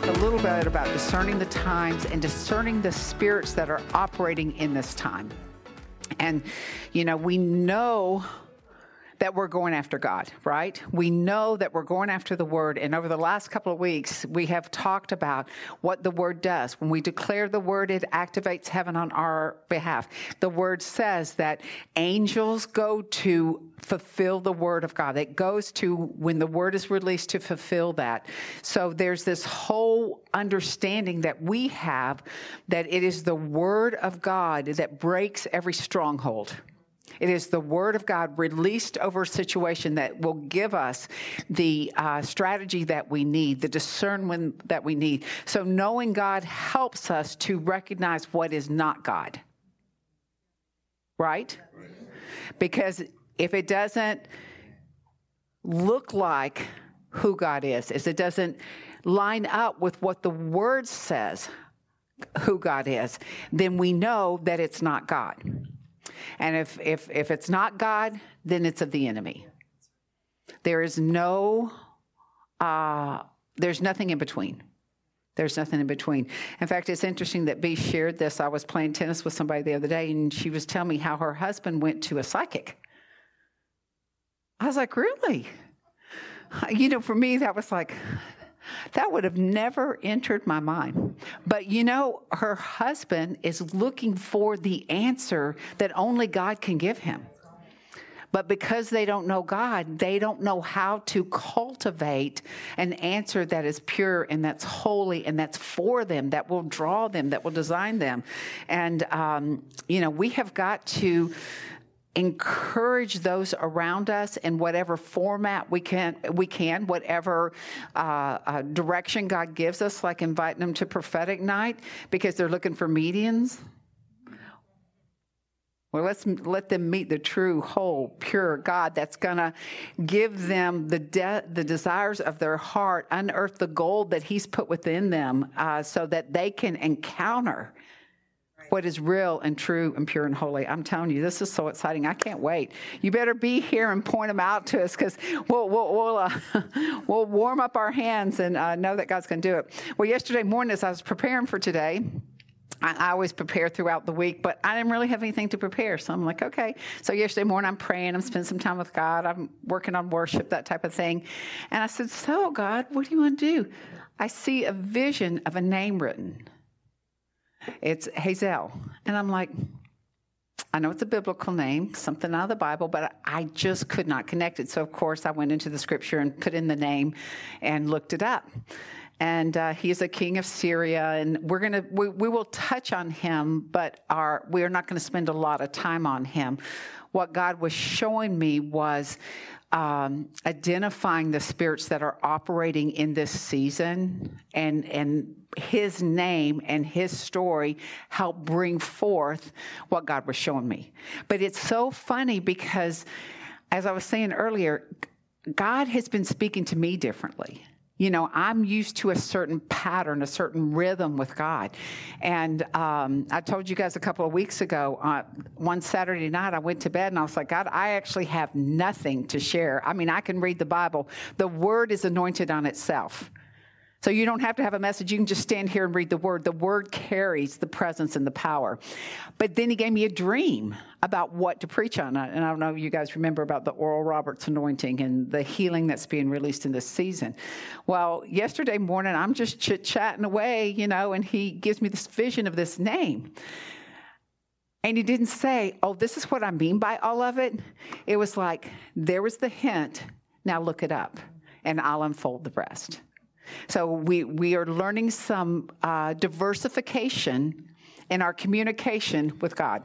Talk a little bit about discerning the times and discerning the spirits that are operating in this time. And, you know, we know that we're going after God, right? We know that we're going after the word. And over the last couple of weeks, we have talked about what the word does. When we declare the word, it activates heaven on our behalf. The word says that angels go to fulfill the word of God. It goes to when the word is released to fulfill that. So there's this whole understanding that we have that it is the word of God that breaks every stronghold. It is the word of God released over a situation that will give us the uh, strategy that we need, the discernment that we need. So, knowing God helps us to recognize what is not God. Right? Because if it doesn't look like who God is, if it doesn't line up with what the word says who God is, then we know that it's not God. And if, if, if it's not God, then it's of the enemy. There is no, uh, there's nothing in between. There's nothing in between. In fact, it's interesting that B shared this. I was playing tennis with somebody the other day, and she was telling me how her husband went to a psychic. I was like, really? You know, for me, that was like, that would have never entered my mind. But you know, her husband is looking for the answer that only God can give him. But because they don't know God, they don't know how to cultivate an answer that is pure and that's holy and that's for them, that will draw them, that will design them. And, um, you know, we have got to encourage those around us in whatever format we can, we can whatever uh, uh, direction God gives us, like inviting them to prophetic night because they're looking for medians. Well, let's let them meet the true, whole, pure God that's going to give them the de- the desires of their heart, unearth the gold that He's put within them, uh, so that they can encounter what is real and true and pure and holy. I'm telling you, this is so exciting. I can't wait. You better be here and point them out to us because we'll, we'll, we'll, uh, we'll, warm up our hands and uh, know that God's going to do it. Well, yesterday morning, as I was preparing for today, I, always prepare throughout the week, but I didn't really have anything to prepare. So I'm like, okay. So yesterday morning, I'm praying. I'm spending some time with God. I'm working on worship, that type of thing. And I said, So, God, what do you want to do? I see a vision of a name written. It's Hazael. And I'm like, I know it's a biblical name, something out of the Bible, but I just could not connect it. So, of course, I went into the scripture and put in the name and looked it up and uh, he's a king of Syria. And we're gonna we, we will touch on him, but our we are not going to spend a lot of time on him. What God was showing me was um, identifying the spirits that are operating in this season, and and His name and His story help bring forth what God was showing me. But it's so funny because, as I was saying earlier, God has been speaking to me differently. You know, I'm used to a certain pattern, a certain rhythm with God. And um, I told you guys a couple of weeks ago, uh, one Saturday night, I went to bed and I was like, God, I actually have nothing to share. I mean, I can read the Bible, the word is anointed on itself. So you don't have to have a message. You can just stand here and read the word. The word carries the presence and the power. But then he gave me a dream about what to preach on. And I don't know if you guys remember about the Oral Roberts anointing and the healing that's being released in this season. Well, yesterday morning, I'm just chit chatting away, you know, and he gives me this vision of this name. And he didn't say, oh, this is what I mean by all of it. It was like, there was the hint. Now look it up, and I'll unfold the rest. So we, we are learning some uh, diversification in our communication with God.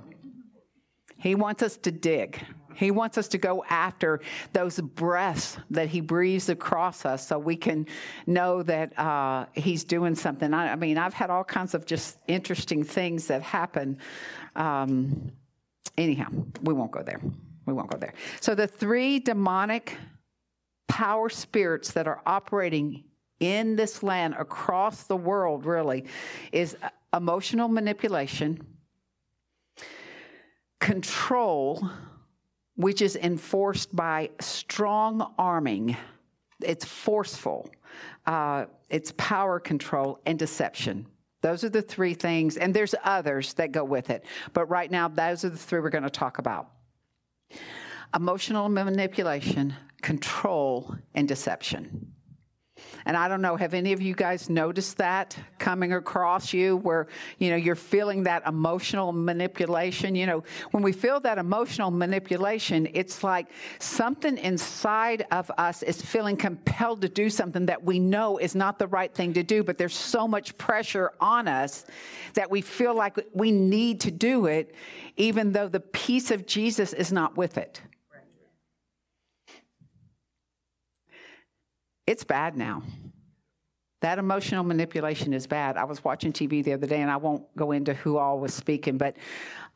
He wants us to dig. He wants us to go after those breaths that He breathes across us so we can know that uh, He's doing something. I, I, mean, I've had all kinds of just interesting things that happen. Um, anyhow, we won't go there. We won't go there. So, the three demonic power spirits that are operating in this land across the world, really, is emotional manipulation, control which is enforced by strong arming. It's forceful, uh, it's power control and deception. Those are the three things, and there's others that go with it. But right now, those are the three we're going to talk about emotional manipulation, control, and deception. And I don't know, have any of you guys noticed that coming across you where, you know, you're feeling that emotional manipulation? You know, when we feel that emotional manipulation, it's like something inside of us is feeling compelled to do something that we know is not the right thing to do, but there's so much pressure on us that we feel like we need to do it, even though the peace of Jesus is not with it. It's bad now. That emotional manipulation is bad. I was watching TV the other day, and I won't go into who all was speaking, but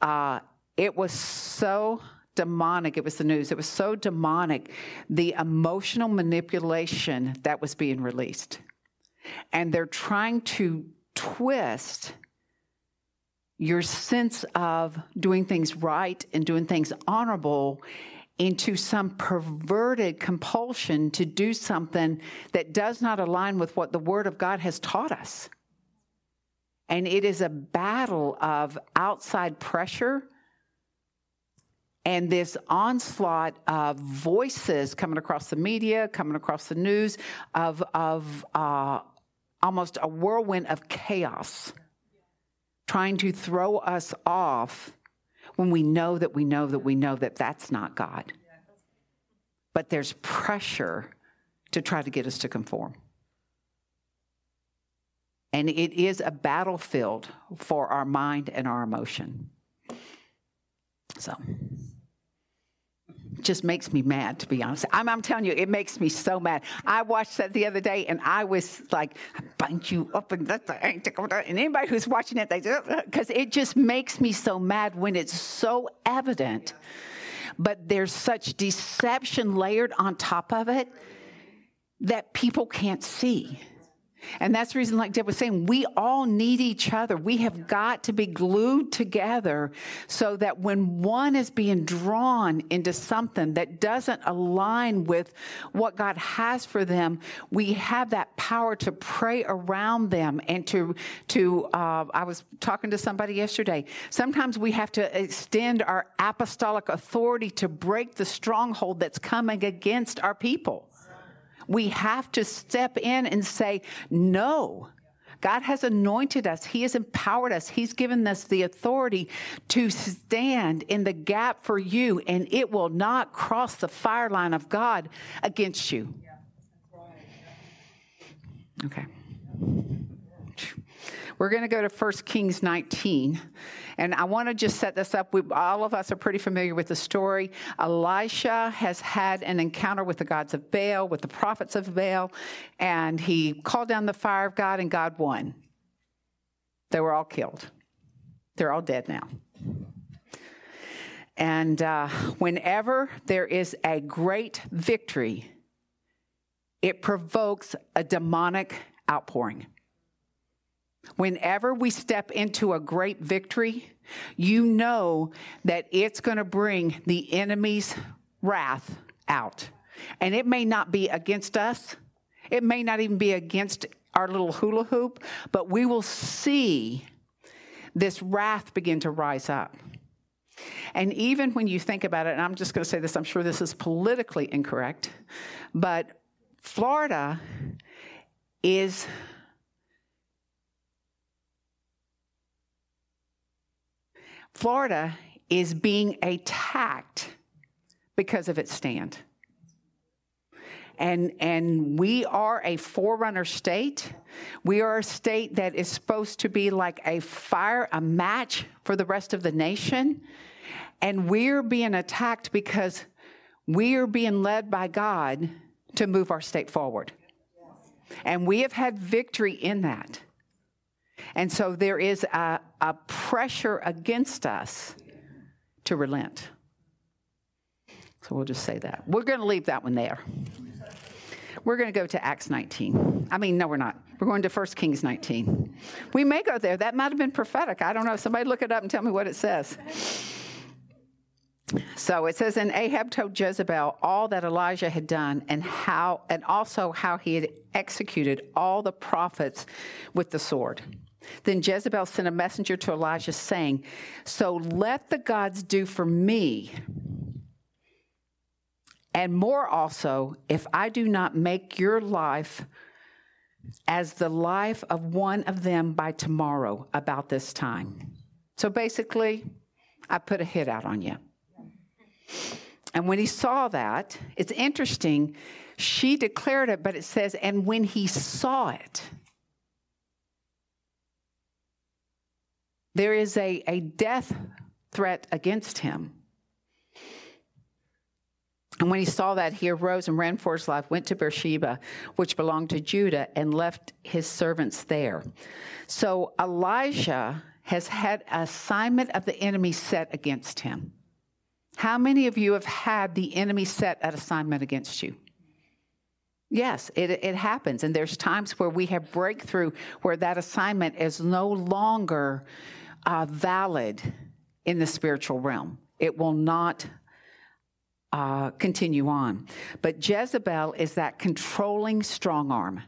uh, it was so demonic. It was the news. It was so demonic, the emotional manipulation that was being released. And they're trying to twist your sense of doing things right and doing things honorable into some perverted compulsion to do something that does not align with what the Word of God has taught us. And it is a battle of outside pressure and this onslaught of voices coming across the media, coming across the news, of, of uh, almost a whirlwind of chaos, trying to throw us off when we know that we know that we know that that's not God. But there's pressure to try to get us to conform. And it is a battlefield for our mind and our emotion. So just makes me mad, to be honest. I'm, I'm, telling you, it makes me so mad. I watched that the other day, and I was like, "Bind you up," and and anybody who's watching it, they because it just makes me so mad when it's so evident, but there's such deception layered on top of it that people can't see. And that's the reason, like Deb was saying, we all need each other. We have got to be glued together so that when one is being drawn into something that doesn't align with what God has for them, we have that power to pray around them and to, to uh, I was talking to somebody yesterday. Sometimes we have to extend our apostolic authority to break the stronghold that's coming against our people. We have to step in and say, no. God has anointed us. He has empowered us. He's given us the authority to stand in the gap for you, and it will not cross the fire line of God against you. Okay. We're going to go to 1 Kings 19. And I want to just set this up. We, all of us are pretty familiar with the story. Elisha has had an encounter with the gods of Baal, with the prophets of Baal, and he called down the fire of God, and God won. They were all killed. They're all dead now. And uh, whenever there is a great victory, it provokes a demonic outpouring. Whenever we step into a great victory, you know that it's going to bring the enemy's wrath out. And it may not be against us, it may not even be against our little hula hoop, but we will see this wrath begin to rise up. And even when you think about it, and I'm just going to say this, I'm sure this is politically incorrect, but Florida is Florida is being attacked because of its stand. And, and we are a forerunner state. We are a state that is supposed to be like a fire, a match for the rest of the nation. And we're being attacked because we are being led by God to move our state forward. And we have had victory in that. And so there is a, a pressure against us to relent. So we'll just say that. We're going to leave that one there. We're going to go to Acts 19. I mean, no, we're not. We're going to 1 Kings 19. We may go there. That might have been prophetic. I don't know. Somebody look it up and tell me what it says. So it says, and Ahab told Jezebel all that Elijah had done and how, and also how he had executed all the prophets with the sword. Then Jezebel sent a messenger to Elijah saying, So let the gods do for me, and more also, if I do not make your life as the life of one of them by tomorrow about this time. So basically, I put a hit out on you. And when he saw that, it's interesting, she declared it, but it says, and when he saw it, there is a, a death threat against him. And when he saw that, he arose and ran for his life, went to Beersheba, which belonged to Judah, and left his servants there. So Elijah has had assignment of the enemy set against him. How many of you have had the enemy set an assignment against you? Yes, it, it happens. And there's times where we have breakthrough where that assignment is no longer uh, valid in the spiritual realm. It will not uh, continue on. But Jezebel is that controlling strong arm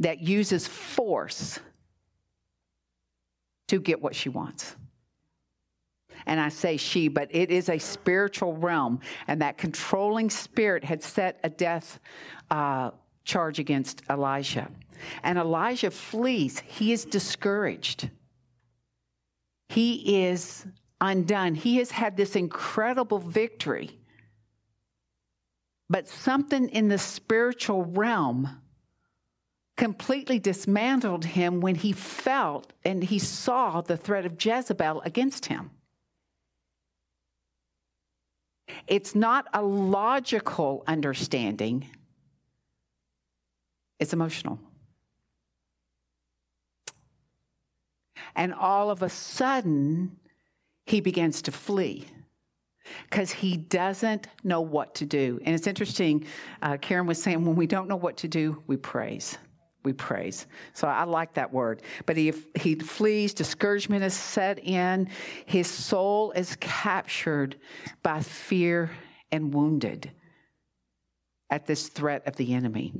that uses force to get what she wants and I say she, but it is a spiritual realm, and that controlling spirit had set a death uh, charge against Elijah. And Elijah flees. He is discouraged. He is undone. He has had this incredible victory. But something in the spiritual realm completely dismantled him when he felt and he saw the threat of Jezebel against him. It's not a logical understanding, it's emotional. And all of a sudden, he begins to flee because he doesn't know what to do. And it's interesting, uh, Karen was saying, when we don't know what to do, we praise we praise. So I like that word. But he, he flees, discouragement is set in, his soul is captured by fear and wounded at this threat of the enemy.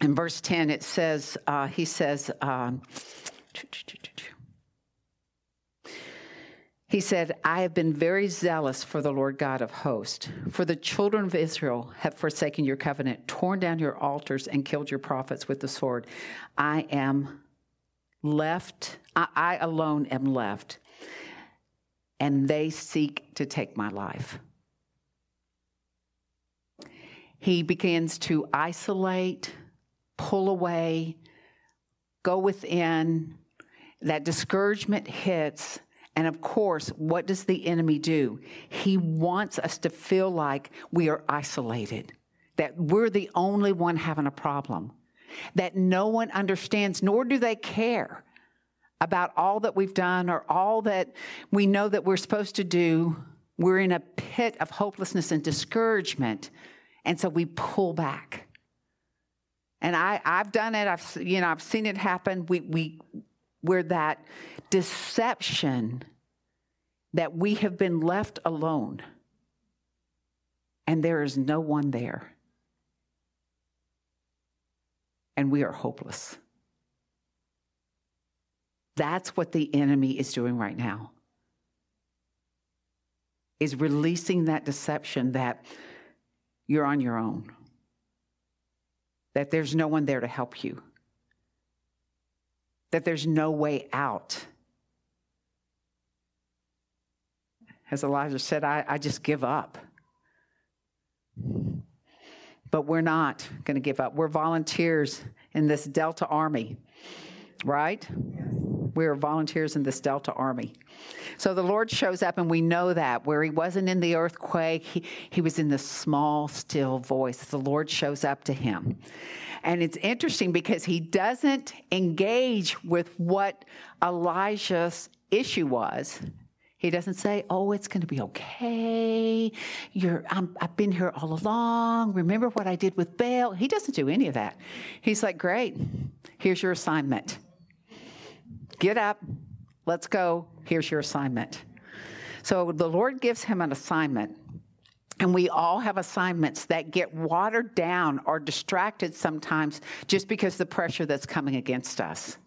In verse 10, it says, uh, he says, um, he said, I have been very zealous for the Lord God of hosts. For the children of Israel have forsaken your covenant, torn down your altars, and killed your prophets with the sword. I am left, I, I alone am left, and they seek to take my life. He begins to isolate, pull away, go within. That discouragement hits and of course, what does the enemy do? He wants us to feel like we are isolated, that we're the only one having a problem, that no one understands, nor do they care about all that we've done or all that we know that we're supposed to do. We're in a pit of hopelessness and discouragement, and so we pull back. And I, I've done it. I've, you know, I've seen it happen. We, we, where that deception that we have been left alone and there is no one there. And we are hopeless. That's what the enemy is doing right now. Is releasing that deception that you're on your own. That there's no one there to help you that there's no way out. As Elijah said, I, I just give up. But we're not going to give up. We're volunteers in this Delta Army, right? We are volunteers in this Delta Army. So the Lord shows up, and we know that where He wasn't in the earthquake, He, he was in the small, still voice. The Lord shows up to him. And it's interesting because He doesn't engage with what Elijah's issue was. He doesn't say, "Oh, it's going to be okay. You're, i have been here all along. Remember what I did with Baal." He doesn't do any of that. He's like, "Great, here's your assignment. Get up, let's go. Here's your assignment." So the Lord gives him an assignment, and we all have assignments that get watered down or distracted sometimes just because the pressure that's coming against us.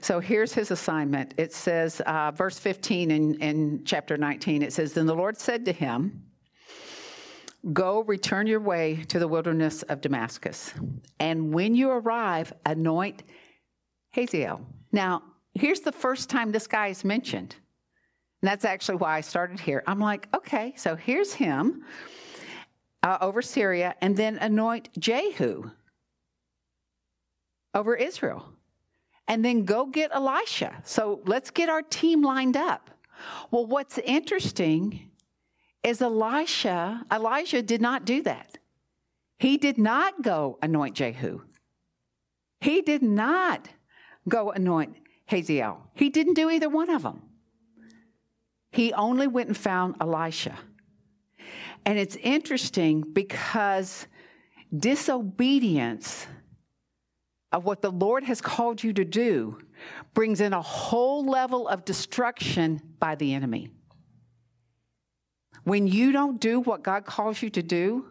So here's his assignment. It says, uh, verse 15 in, in chapter 19, it says, Then the Lord said to him, Go, return your way to the wilderness of Damascus. And when you arrive, anoint Hazael. Now, here's the first time this guy is mentioned. And that's actually why I started here. I'm like, okay, so here's him uh, over Syria, and then anoint Jehu over Israel and then go get Elisha. So let's get our team lined up. Well, what's interesting is Elisha, Elijah did not do that. He did not go anoint Jehu. He did not go anoint Hazael. He didn't do either one of them. He only went and found Elisha. And it's interesting because disobedience of what the Lord has called you to do brings in a whole level of destruction by the enemy. When you don't do what God calls you to do,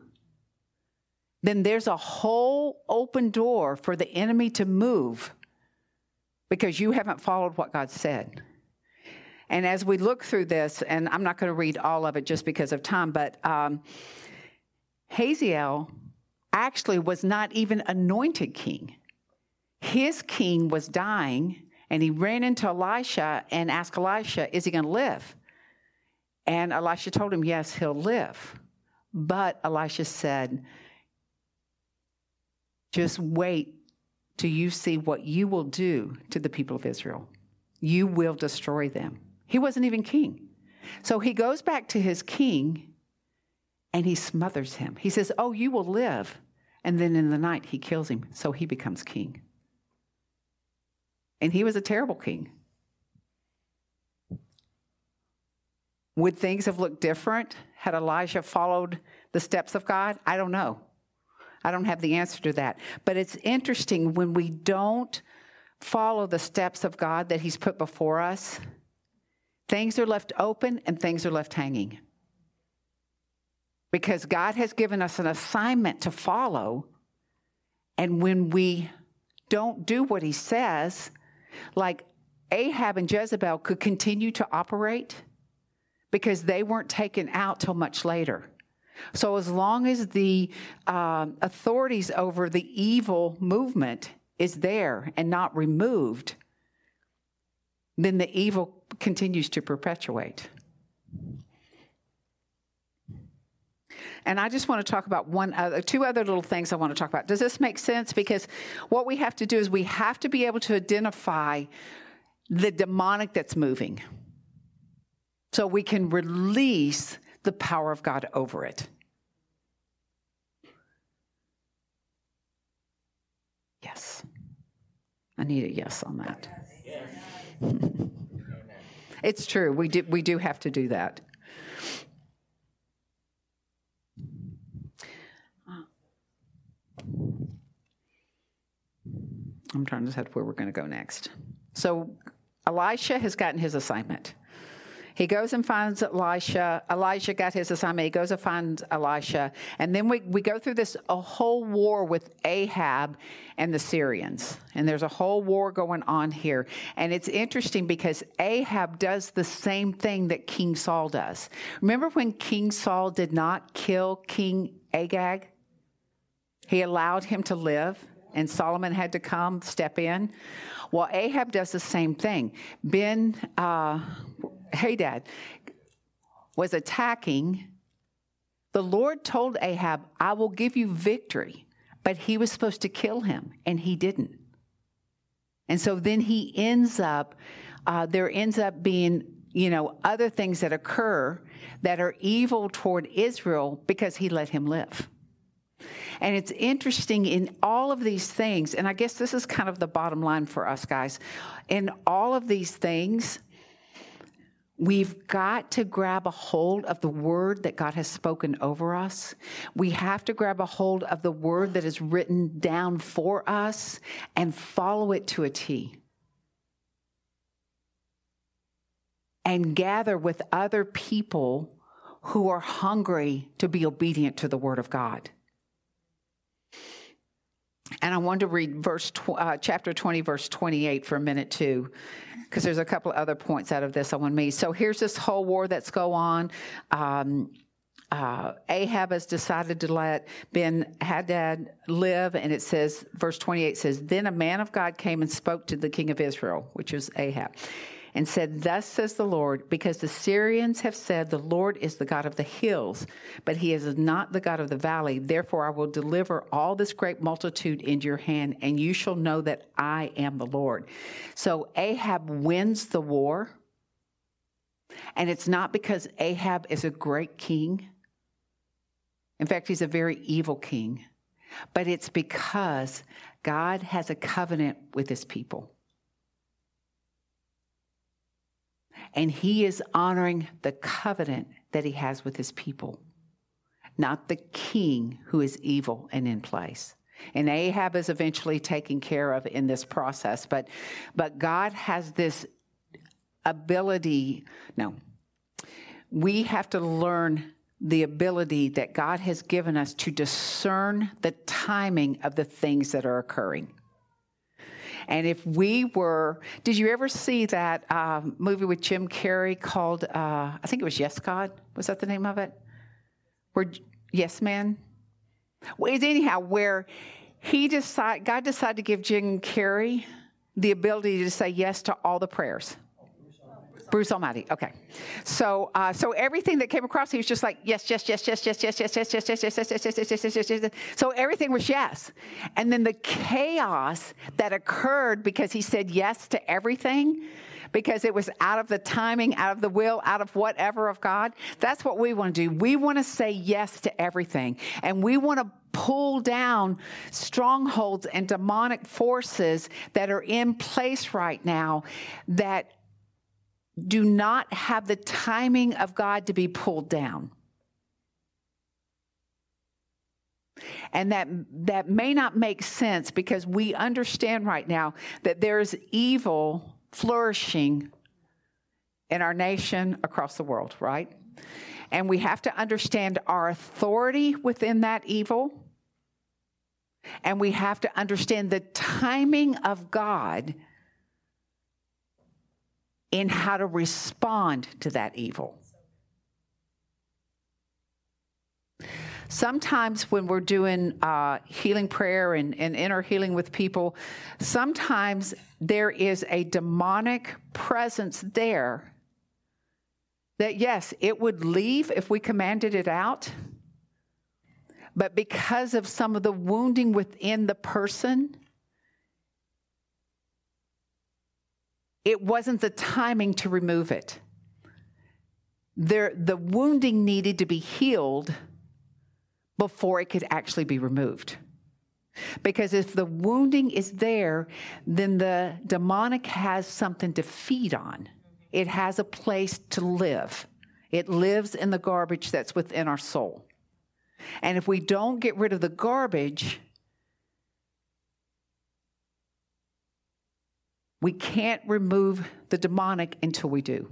then there's a whole open door for the enemy to move because you haven't followed what God said. And as we look through this, and I'm not going to read all of it just because of time, but um, Hazael actually was not even anointed king his king was dying, and he ran into Elisha and asked Elisha, Is he going to live? And Elisha told him, Yes, he'll live. But Elisha said, Just wait till you see what you will do to the people of Israel. You will destroy them. He wasn't even king. So he goes back to his king and he smothers him. He says, Oh, you will live. And then in the night, he kills him. So he becomes king. And he was a terrible king. Would things have looked different had Elijah followed the steps of God? I don't know. I don't have the answer to that. But it's interesting when we don't follow the steps of God that He's put before us, things are left open and things are left hanging. Because God has given us an assignment to follow. And when we don't do what He says, like Ahab and Jezebel could continue to operate because they weren't taken out till much later. So, as long as the um, authorities over the evil movement is there and not removed, then the evil continues to perpetuate. And I just want to talk about one other, two other little things I want to talk about. Does this make sense? Because what we have to do is we have to be able to identify the demonic that's moving so we can release the power of God over it. Yes. I need a yes on that. It's true. We do, we do have to do that. I'm trying to decide where we're going to go next. So Elisha has gotten his assignment. He goes and finds Elisha. Elijah got his assignment. He goes and finds Elisha. And then we, we go through this a whole war with Ahab and the Syrians. And there's a whole war going on here. And it's interesting because Ahab does the same thing that King Saul does. Remember when King Saul did not kill King Agag? He allowed him to live and Solomon had to come, step in. Well, Ahab does the same thing. Ben uh, Hadad was attacking. The Lord told Ahab, I will give you victory, but he was supposed to kill him, and he didn't. And so then he ends up, uh, there ends up being, you know, other things that occur that are evil toward Israel because he let him live. And it's interesting in all of these things, and I guess this is kind of the bottom line for us guys. In all of these things, We've got to grab a hold of the word that God has spoken over us. We have to grab a hold of the word that is written down for us and follow it to a T. And gather with other people who are hungry to be obedient to the word of God. And I want to read verse tw- uh, chapter 20, verse 28 for a minute too, because there's a couple of other points out of this I want to meet. So here's this whole war that's go on. Um, uh, Ahab has decided to let Ben Hadad live, and it says, verse 28 says, Then a man of God came and spoke to the king of Israel, which is Ahab and said, Thus says the Lord, because the Syrians have said, The Lord is the God of the hills, but he is not the God of the valley. Therefore, I will deliver all this great multitude into your hand, and you shall know that I am the Lord. So Ahab wins the war. And it's not because Ahab is a great king. In fact, he's a very evil king. But it's because God has a covenant with his people. And he is honoring the covenant that he has with his people, not the king who is evil and in place. And Ahab is eventually taken care of in this process, but, but God has this ability. No, we have to learn the ability that God has given us to discern the timing of the things that are occurring. And if we were, did you ever see that uh, movie with Jim Carrey called, uh, I think it was Yes God? Was that the name of it? Where, Yes Man? Well, anyhow, where he decided, God decided to give Jim Carrey the ability to say yes to all the prayers. Bruce Almighty. Okay. So uh, so everything that came across, he was just like, yes, yes, yes, yes, yes, yes, yes, yes, yes, yes, yes, yes, yes, yes, yes, yes, yes, yes. So everything was yes. And then the chaos that occurred because he said yes to everything, because it was out of the timing, out of the will, out of whatever of God. That's what we want to do. We want to say yes to everything. And we want to pull down strongholds and demonic forces that are in place right now that do not have the timing of God to be pulled down. And that, that may not make sense because we understand right now that there's evil flourishing in our nation across the world, right? And we have to understand our authority within that evil. And we have to understand the timing of God in how to respond to that evil. Sometimes when we're doing uh, healing prayer and, and inner healing with people, sometimes there is a demonic presence there that, yes, it would leave if we commanded it out. But because of some of the wounding within the person, it wasn't the timing to remove it. There, the wounding needed to be healed before it could actually be removed. Because if the wounding is there, then the demonic has something to feed on. It has a place to live. It lives in the garbage that's within our soul. And if we don't get rid of the garbage, We can't remove the demonic until we do.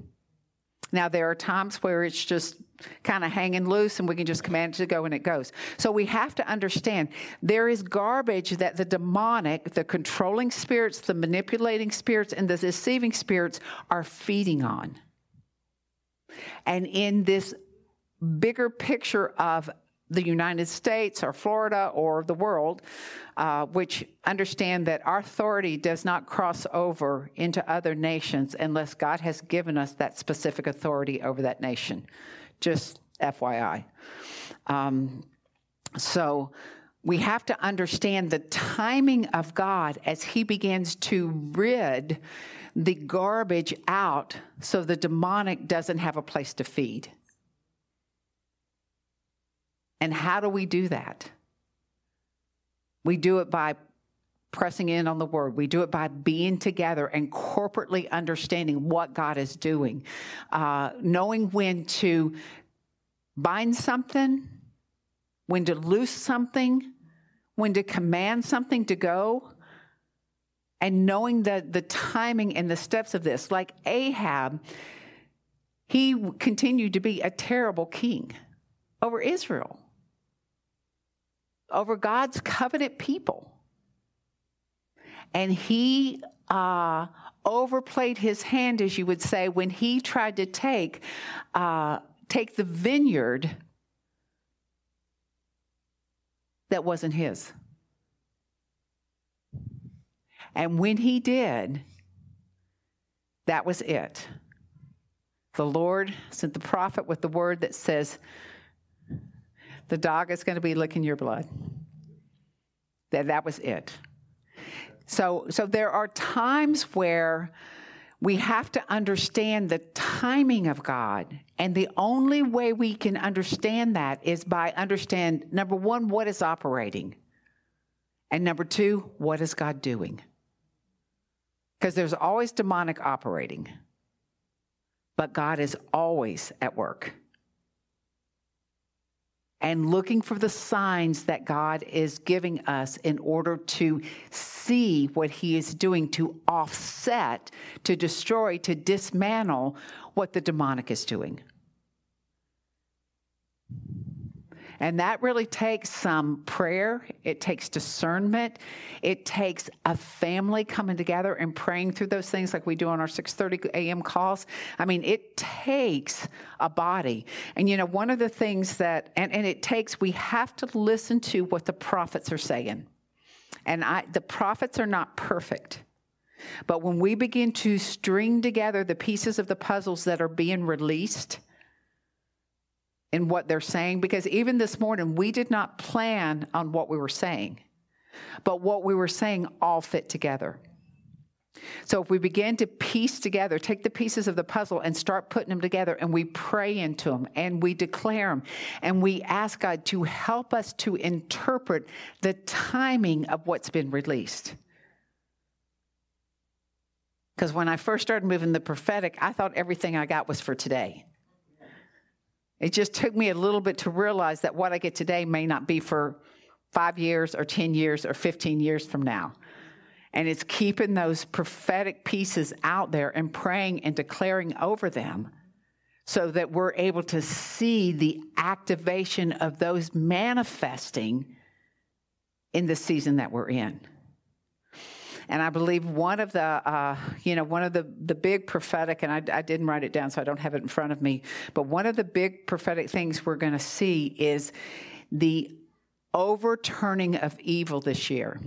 Now, there are times where it's just kind of hanging loose and we can just command it to go and it goes. So we have to understand there is garbage that the demonic, the controlling spirits, the manipulating spirits, and the deceiving spirits are feeding on. And in this bigger picture of the United States or Florida or the world, uh, which understand that our authority does not cross over into other nations unless God has given us that specific authority over that nation. Just FYI. Um, so we have to understand the timing of God as He begins to rid the garbage out so the demonic doesn't have a place to feed. And how do we do that? We do it by pressing in on the word. We do it by being together and corporately understanding what God is doing, uh, knowing when to bind something, when to loose something, when to command something to go, and knowing the, the timing and the steps of this. Like Ahab, he continued to be a terrible king over Israel, over God's covenant people. And he uh, overplayed his hand, as you would say, when he tried to take, uh, take the vineyard that wasn't his. And when he did, that was it. The Lord sent the prophet with the word that says, the dog is going to be licking your blood. That, that was it. So, so there are times where we have to understand the timing of God. And the only way we can understand that is by understand number one, what is operating? And number two, what is God doing? Because there's always demonic operating, but God is always at work and looking for the signs that God is giving us in order to see what He is doing to offset, to destroy, to dismantle what the demonic is doing. And that really takes some prayer. It takes discernment. It takes a family coming together and praying through those things like we do on our 6:30 a.m. calls. I mean, it takes a body. And you know, one of the things that and, and it takes we have to listen to what the prophets are saying. And I the prophets are not perfect. But when we begin to string together the pieces of the puzzles that are being released, in what they're saying because even this morning we did not plan on what we were saying, but what we were saying all fit together. So if we begin to piece together, take the pieces of the puzzle and start putting them together, and we pray into them and we declare them, and we ask God to help us to interpret the timing of what's been released. Because when I first started moving the prophetic, I thought everything I got was for today. It just took me a little bit to realize that what I get today may not be for five years or 10 years or 15 years from now. And it's keeping those prophetic pieces out there and praying and declaring over them so that we're able to see the activation of those manifesting in the season that we're in. And I believe one of the, uh, you know, one of the, the big prophetic, and I, I didn't write it down, so I don't have it in front of me, but one of the big prophetic things we're going to see is the overturning of evil this year.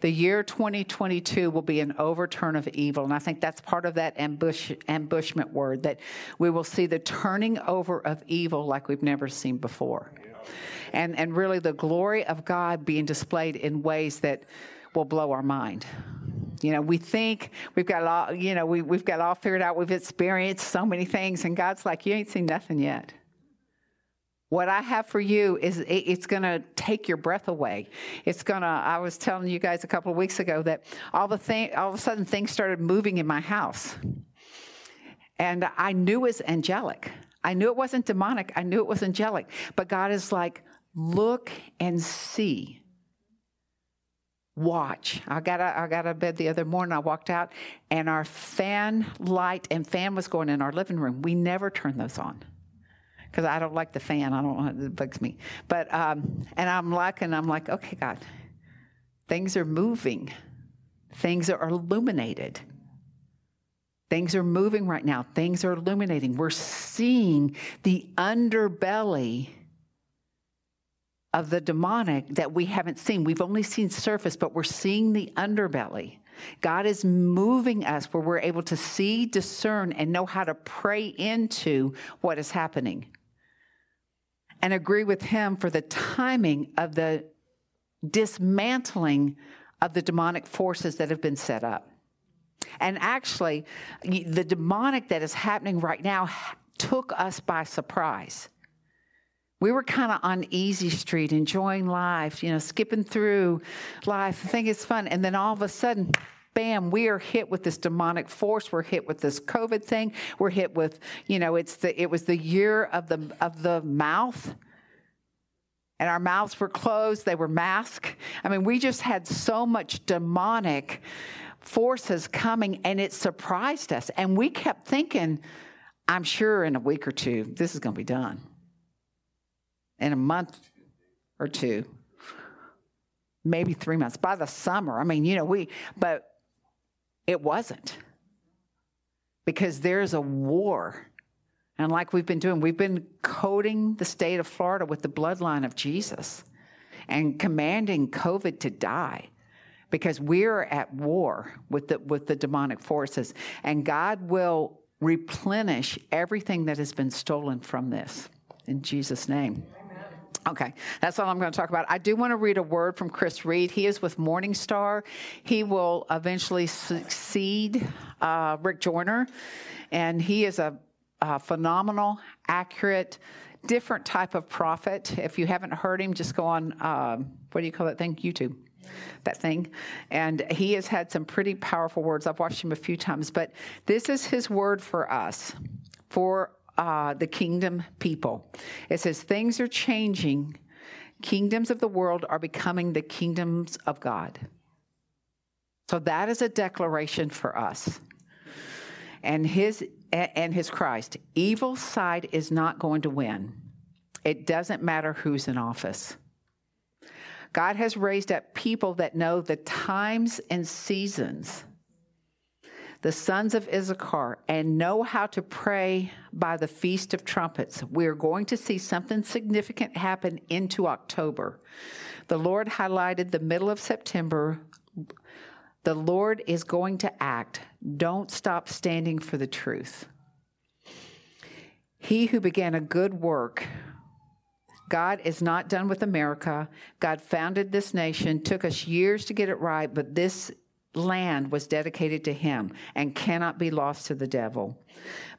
The year 2022 will be an overturn of evil. And I think that's part of that ambush, ambushment word that we will see the turning over of evil like we've never seen before. And, and really the glory of God being displayed in ways that will blow our mind. You know, we think we've got all, you know, we, we've got all figured out. We've experienced so many things, and God's like, you ain't seen nothing yet. What I have for you is it, it's going to take your breath away. It's going to. I was telling you guys a couple of weeks ago that all the thing, all of a sudden, things started moving in my house, and I knew it was angelic. I knew it wasn't demonic. I knew it was angelic. But God is like, look and see watch. I got out, I got out of bed the other morning. I walked out, and our fan light and fan was going in our living room. We never turn those on because I don't like the fan. I don't it bugs me. But um, and I'm like, and I'm like, okay, God, things are moving, things are illuminated. Things are moving right now. Things are illuminating. We're seeing the underbelly of the demonic that we haven't seen. We've only seen surface, but we're seeing the underbelly. God is moving us where we're able to see, discern, and know how to pray into what is happening. And agree with Him for the timing of the dismantling of the demonic forces that have been set up. And actually, the demonic that is happening right now took us by surprise. We were kind of on easy street, enjoying life, you know, skipping through life, thinking it's fun. And then all of a sudden, bam, we are hit with this demonic force. We're hit with this COVID thing. We're hit with, you know, it's the it was the year of the of the mouth. And our mouths were closed, they were masked. I mean, we just had so much demonic forces coming and it surprised us. And we kept thinking, I'm sure in a week or two, this is going to be done. In a month or two, maybe three months, by the summer. I mean, you know, we, but it wasn't. Because there's a war. And like we've been doing, we've been coating the state of Florida with the bloodline of Jesus and commanding COVID to die because we're at war with the, with the demonic forces. And God will replenish everything that has been stolen from this in Jesus' name. Okay, that's all I'm going to talk about. I do want to read a word from Chris Reed. He is with Morningstar. He will eventually succeed uh, Rick Joyner, and he is a, a phenomenal, accurate, different type of prophet. If you haven't heard him, just go on, um, what do you call that thing? YouTube that thing. And he has had some pretty powerful words. I've watched him a few times, but this is his word for us, for uh, the kingdom people. It says, Things are changing. Kingdoms of the world are becoming the kingdoms of God. So that is a declaration for us. And his and his Christ. Evil side is not going to win. It doesn't matter who's in office. God has raised up people that know the times and seasons, the sons of Issachar, and know how to pray by the Feast of Trumpets. We're going to see something significant happen into October. The Lord highlighted the middle of September. The Lord is going to act. Don't stop standing for the truth. He who began a good work God is not done with America. God founded this nation, took us years to get it right, but this land was dedicated to him and cannot be lost to the devil.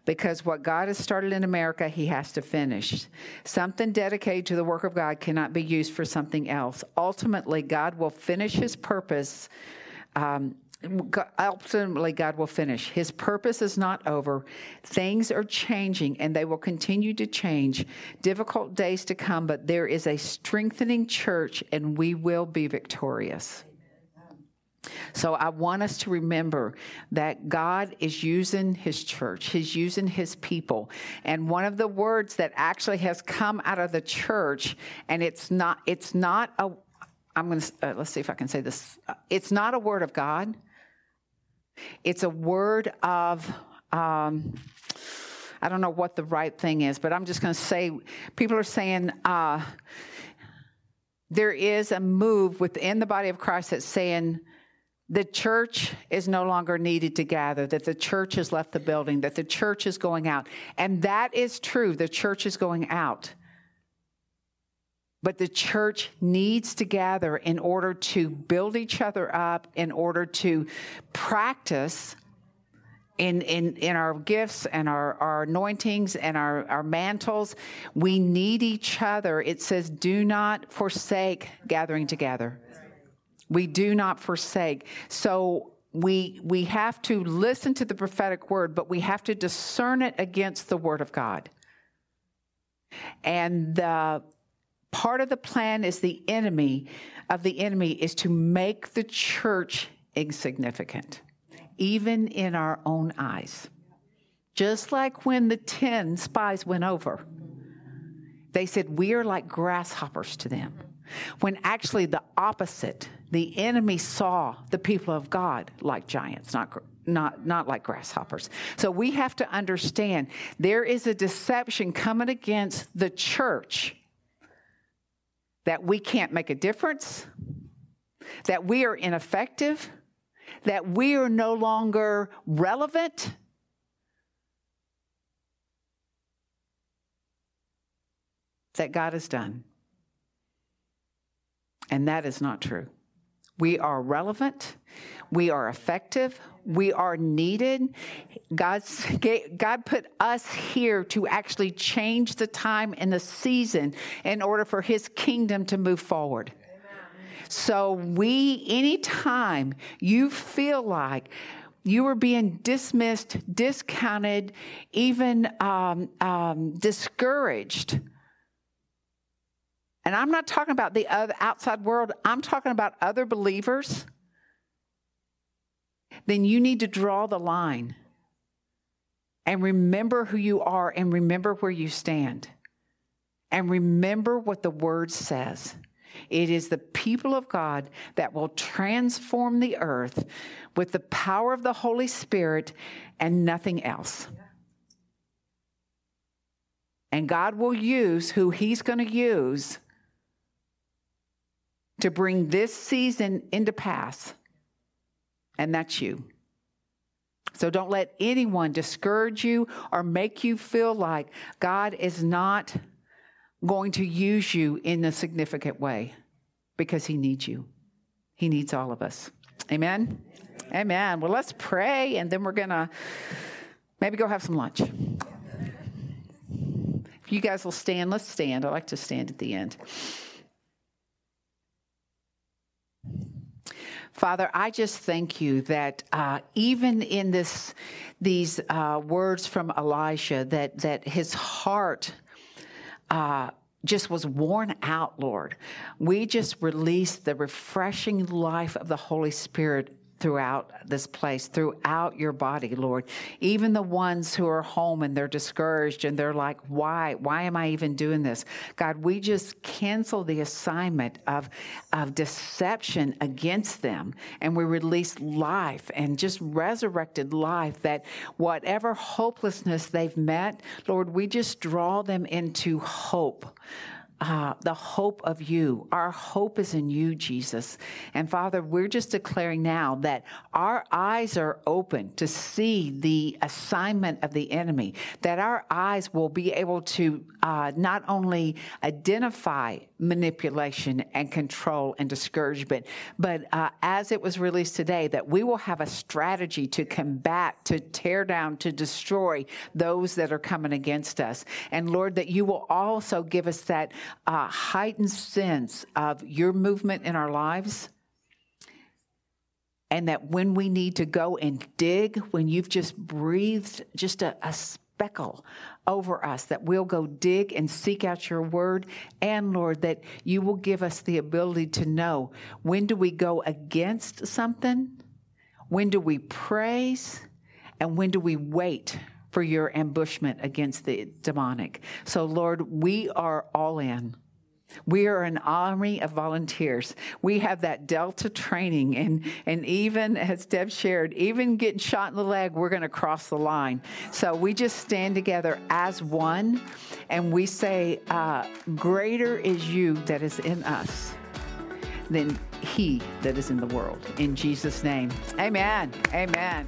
Because what God has started in America, he has to finish. Something dedicated to the work of God cannot be used for something else. Ultimately, God will finish his purpose um, ultimately God will finish. His purpose is not over. Things are changing and they will continue to change. Difficult days to come, but there is a strengthening church and we will be victorious. So I want us to remember that God is using his church. He's using his people. And one of the words that actually has come out of the church and it's not it's not a I'm going to uh, let's see if I can say this. It's not a word of God. It's a word of, um, I don't know what the right thing is, but I'm just going to say people are saying uh, there is a move within the body of Christ that's saying, the church is no longer needed to gather, that the church has left the building, that the church is going out. And that is true. The church is going out. But the church needs to gather in order to build each other up, in order to practice in, in, in our gifts and our, our anointings and our, our mantles. We need each other. It says, do not forsake gathering together. We do not forsake. So we, we have to listen to the prophetic word, but we have to discern it against the word of God. And the part of the plan is the enemy of the enemy is to make the church insignificant, even in our own eyes. Just like when the 10 spies went over, they said, We are like grasshoppers to them. When actually the opposite, the enemy saw the people of God like giants, not not not like grasshoppers. So we have to understand there is a deception coming against the church that we can't make a difference, that we are ineffective, that we are no longer relevant. That God has done. And that is not true. We are relevant. We are effective. We are needed. God's, God put us here to actually change the time and the season in order for his kingdom to move forward. So, we, anytime you feel like you are being dismissed, discounted, even um, um, discouraged, and I'm not talking about the outside world, I'm talking about other believers, then you need to draw the line and remember who you are and remember where you stand. And remember what the word says. It is the people of God that will transform the earth with the power of the Holy Spirit and nothing else. And God will use who He's going to use to bring this season into pass, and that's you. So don't let anyone discourage you or make you feel like God is not going to use you in a significant way because He needs you. He needs all of us. Amen? Amen. Well, let's pray and then we're going to maybe go have some lunch. If you guys will stand, let's stand. I like to stand at the end. Father, I just thank you that uh, even in this, these uh, words from Elijah, that that his heart uh, just was worn out, Lord. We just released the refreshing life of the Holy Spirit throughout this place, throughout your body, Lord. Even the ones who are home and they're discouraged and they're like, why? Why am I even doing this? God, we just cancel the assignment of, of deception against them and we release life and just resurrected life that whatever hopelessness they've met, Lord, we just draw them into hope uh, the hope of you. Our hope is in you, Jesus. And Father, we're just declaring now that our eyes are open to see the assignment of the enemy, that our eyes will be able to uh, not only identify manipulation and control and discouragement, but uh, as it was released today, that we will have a strategy to combat, to tear down, to destroy those that are coming against us. And Lord, that you will also give us that uh, heightened sense of your movement in our lives. And that when we need to go and dig, when you've just breathed just a, a speckle over us, that we'll go dig and seek out your word. And Lord, that you will give us the ability to know when do we go against something? When do we praise? And when do we wait for your ambushment against the demonic. So, Lord, we are all in. We are an army of volunteers. We have that Delta training, and, and even as Deb shared, even getting shot in the leg, we're going to cross the line. So we just stand together as one, and we say, uh, Greater is you that is in us than he that is in the world. In Jesus' name, amen. Amen.